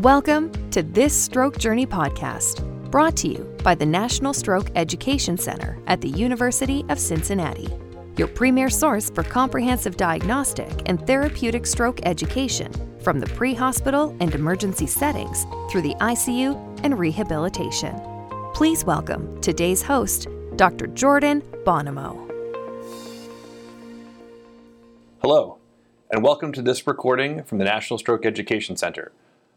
Welcome to this Stroke Journey podcast, brought to you by the National Stroke Education Center at the University of Cincinnati, your premier source for comprehensive diagnostic and therapeutic stroke education from the pre hospital and emergency settings through the ICU and rehabilitation. Please welcome today's host, Dr. Jordan Bonomo. Hello, and welcome to this recording from the National Stroke Education Center.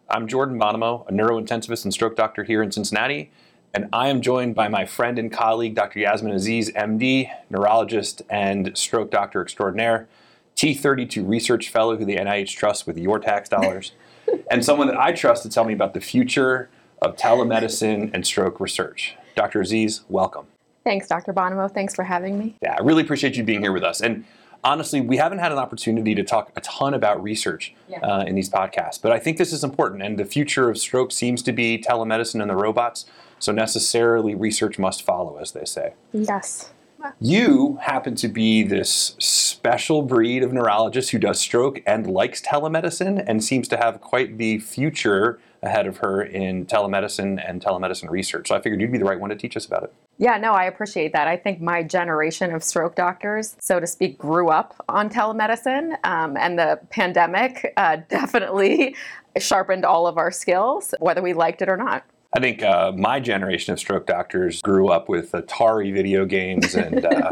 I'm Jordan Bonomo, a neurointensivist and stroke doctor here in Cincinnati, and I am joined by my friend and colleague, Dr. Yasmin Aziz, MD, neurologist and stroke doctor extraordinaire, T32 research fellow who the NIH trusts with your tax dollars, and someone that I trust to tell me about the future of telemedicine and stroke research. Dr. Aziz, welcome. Thanks, Dr. Bonomo. Thanks for having me. Yeah, I really appreciate you being here with us. And honestly, we haven't had an opportunity to talk a ton about research yeah. uh, in these podcasts, but I think this is important. And the future of stroke seems to be telemedicine and the robots. So necessarily, research must follow, as they say. Yes. You happen to be this special breed of neurologist who does stroke and likes telemedicine and seems to have quite the future ahead of her in telemedicine and telemedicine research. So I figured you'd be the right one to teach us about it. Yeah, no, I appreciate that. I think my generation of stroke doctors, so to speak, grew up on telemedicine, um, and the pandemic uh, definitely sharpened all of our skills, whether we liked it or not. I think uh, my generation of stroke doctors grew up with Atari video games and uh,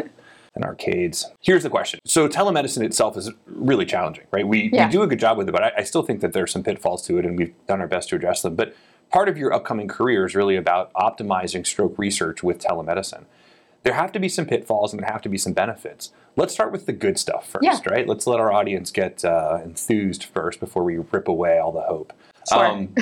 and arcades. Here's the question. So telemedicine itself is really challenging, right? We, yeah. we do a good job with it, but I, I still think that there are some pitfalls to it, and we've done our best to address them. But part of your upcoming career is really about optimizing stroke research with telemedicine. There have to be some pitfalls and there have to be some benefits. Let's start with the good stuff first, yeah. right? Let's let our audience get uh, enthused first before we rip away all the hope. Sure. Um,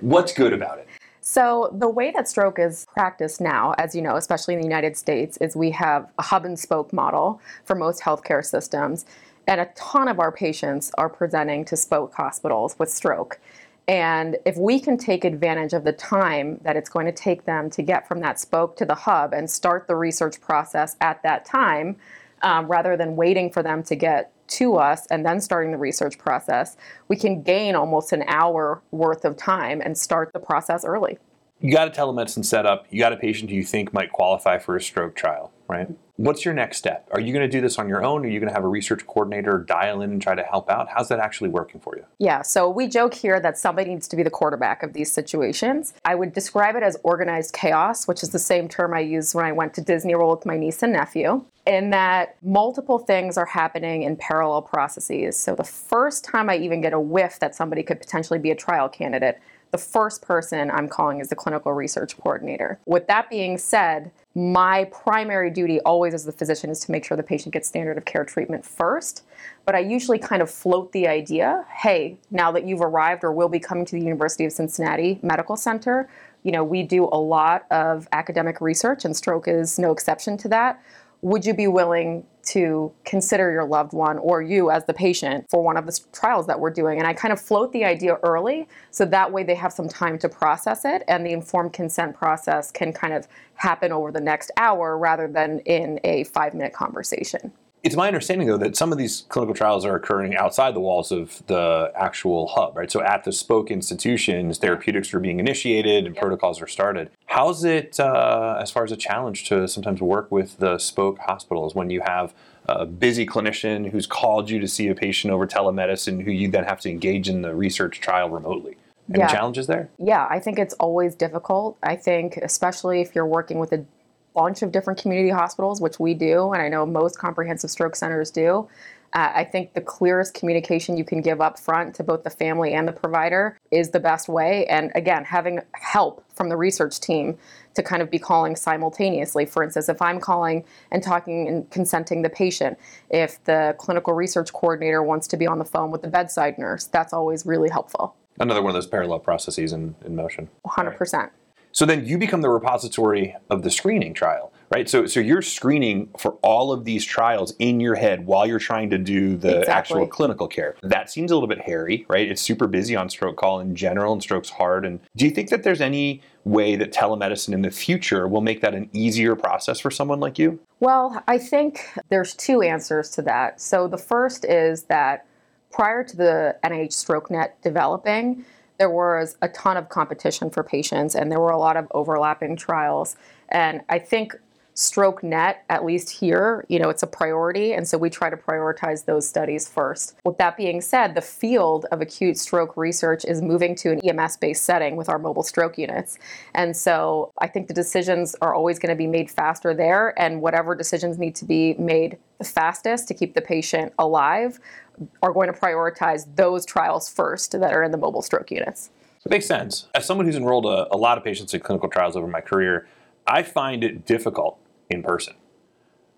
what's good about it? So, the way that stroke is practiced now, as you know, especially in the United States, is we have a hub and spoke model for most healthcare systems. And a ton of our patients are presenting to spoke hospitals with stroke. And if we can take advantage of the time that it's going to take them to get from that spoke to the hub and start the research process at that time, um, rather than waiting for them to get to us and then starting the research process, we can gain almost an hour worth of time and start the process early. You got a telemedicine setup, you got a patient who you think might qualify for a stroke trial, right? What's your next step? Are you going to do this on your own? Are you going to have a research coordinator dial in and try to help out? How's that actually working for you? Yeah, so we joke here that somebody needs to be the quarterback of these situations. I would describe it as organized chaos, which is the same term I used when I went to Disney World with my niece and nephew, in that multiple things are happening in parallel processes. So the first time I even get a whiff that somebody could potentially be a trial candidate, the first person I'm calling is the clinical research coordinator. With that being said, my primary duty always as the physician is to make sure the patient gets standard of care treatment first. But I usually kind of float the idea hey, now that you've arrived or will be coming to the University of Cincinnati Medical Center, you know, we do a lot of academic research, and stroke is no exception to that would you be willing to consider your loved one or you as the patient for one of the trials that we're doing? And I kind of float the idea early so that way they have some time to process it and the informed consent process can kind of happen over the next hour rather than in a five minute conversation. It's my understanding, though, that some of these clinical trials are occurring outside the walls of the actual hub, right? So at the spoke institutions, therapeutics are being initiated and protocols are started. How's it, uh, as far as a challenge to sometimes work with the spoke hospitals when you have a busy clinician who's called you to see a patient over telemedicine who you then have to engage in the research trial remotely? Any yeah. challenges there? Yeah, I think it's always difficult. I think, especially if you're working with a bunch of different community hospitals, which we do, and I know most comprehensive stroke centers do. Uh, I think the clearest communication you can give up front to both the family and the provider is the best way. And again, having help from the research team to kind of be calling simultaneously. For instance, if I'm calling and talking and consenting the patient, if the clinical research coordinator wants to be on the phone with the bedside nurse, that's always really helpful. Another one of those parallel processes in, in motion. 100%. Right. So then you become the repository of the screening trial, right? So so you're screening for all of these trials in your head while you're trying to do the exactly. actual clinical care. That seems a little bit hairy, right? It's super busy on stroke call in general and stroke's hard. And do you think that there's any way that telemedicine in the future will make that an easier process for someone like you? Well, I think there's two answers to that. So the first is that prior to the NIH StrokeNet developing, there was a ton of competition for patients and there were a lot of overlapping trials. And I think StrokeNet at least here you know it's a priority and so we try to prioritize those studies first with that being said the field of acute stroke research is moving to an ems based setting with our mobile stroke units and so i think the decisions are always going to be made faster there and whatever decisions need to be made the fastest to keep the patient alive are going to prioritize those trials first that are in the mobile stroke units it makes sense as someone who's enrolled a, a lot of patients in clinical trials over my career I find it difficult in person.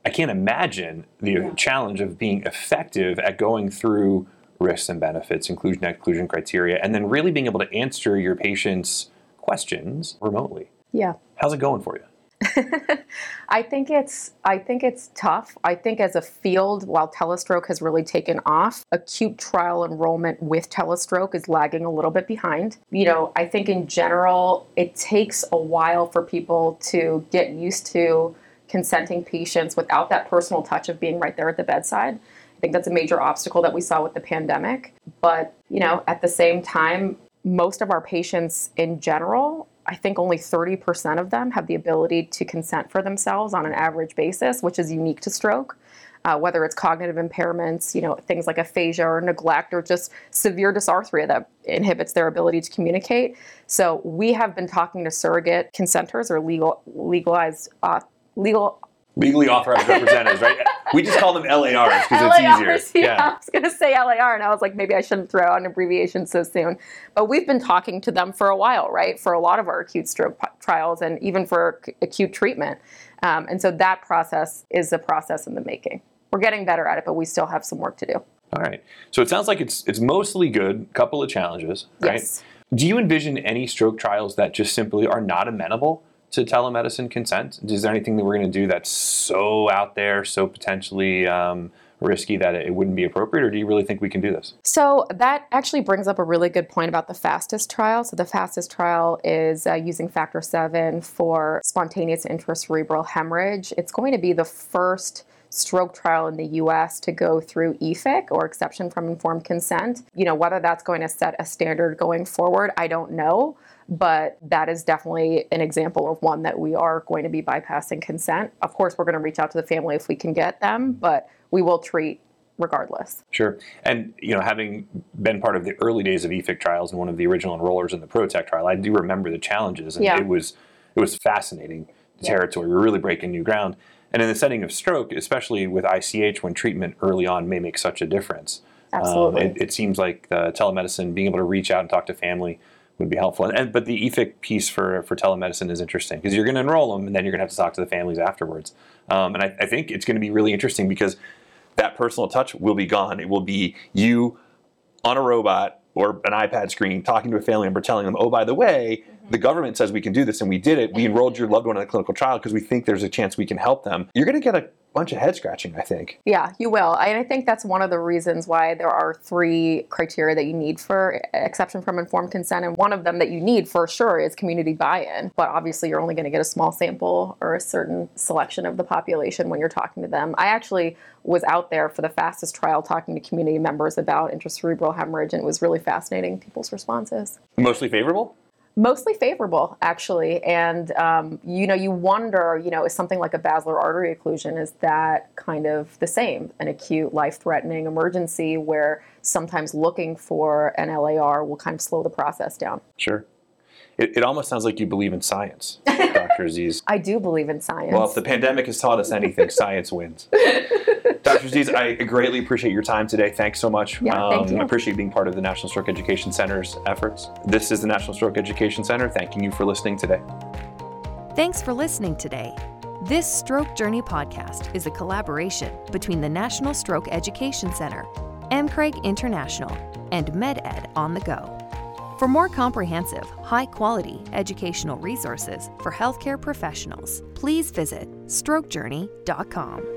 I can't imagine the yeah. challenge of being effective at going through risks and benefits, inclusion exclusion criteria, and then really being able to answer your patient's questions remotely. Yeah. How's it going for you? I think it's I think it's tough. I think as a field, while telestroke has really taken off, acute trial enrollment with telestroke is lagging a little bit behind. You know, I think in general it takes a while for people to get used to consenting patients without that personal touch of being right there at the bedside. I think that's a major obstacle that we saw with the pandemic. But, you know, at the same time, most of our patients in general, I think only 30% of them have the ability to consent for themselves on an average basis, which is unique to stroke. Uh, whether it's cognitive impairments, you know, things like aphasia or neglect, or just severe dysarthria that inhibits their ability to communicate. So we have been talking to surrogate consenters or legal legalized uh, legal legally authorized representatives, right? We just call them LARs because it's easier. Yeah, yeah, I was going to say LAR, and I was like, maybe I shouldn't throw out an abbreviation so soon. But we've been talking to them for a while, right? For a lot of our acute stroke p- trials, and even for c- acute treatment. Um, and so that process is a process in the making. We're getting better at it, but we still have some work to do. All right. So it sounds like it's it's mostly good. Couple of challenges, right? Yes. Do you envision any stroke trials that just simply are not amenable to telemedicine consent? Is there anything that we're going to do that's so out there, so potentially um, risky that it wouldn't be appropriate, or do you really think we can do this? So that actually brings up a really good point about the fastest trial. So the fastest trial is uh, using factor seven for spontaneous intracerebral hemorrhage. It's going to be the first stroke trial in the US to go through EFIC or exception from informed consent. You know, whether that's going to set a standard going forward, I don't know but that is definitely an example of one that we are going to be bypassing consent. Of course, we're going to reach out to the family if we can get them, but we will treat regardless. Sure. And you know, having been part of the early days of EFIC trials and one of the original enrollers in the PROTECT trial, I do remember the challenges, and yeah. it was it was fascinating territory. Yeah. We are really breaking new ground. And in the setting of stroke, especially with ICH, when treatment early on may make such a difference. Absolutely. Um, it, it, seems like the telemedicine, being able to reach out and talk to family, would be helpful. And, but the EFIC piece for, for telemedicine is interesting because you're going to enroll them and then you're going to have to talk to the families afterwards. Um, and I, I, think it's going to be really interesting because that personal touch will be gone. It will be you on a robot or an iPad screen talking to a family member telling them, oh, by the way. The government says we can do this and we did it. We enrolled your loved one in a clinical trial because we think there's a chance we can help them. You're going to get a bunch of head scratching, I think. Yeah, you will. And I think that's one of the reasons why there are three criteria that you need for exception from informed consent. And one of them that you need for sure is community buy in. But obviously, you're only going to get a small sample or a certain selection of the population when you're talking to them. I actually was out there for the fastest trial talking to community members about intracerebral hemorrhage, and it was really fascinating people's responses. Mostly favorable? Mostly favorable actually. And um, you know you wonder you know is something like a basilar artery occlusion is that kind of the same? An acute life-threatening emergency where sometimes looking for an lar will kind of slow the process down. Sure. It, it almost sounds like you believe in science dr aziz. I do believe in science. Well if the pandemic has taught us anything science wins Dr. Aziz, I greatly appreciate your time today. Thanks so much. Yeah, um, thank you. I appreciate being part of the National Stroke Education Center's efforts. This is the National Stroke Education Center, thanking you for listening today. Thanks for listening today. This Stroke Journey podcast is a collaboration between the National Stroke Education Center, MCRAG International, and MedEd on the Go. For more comprehensive, high quality educational resources for healthcare professionals, please visit strokejourney.com.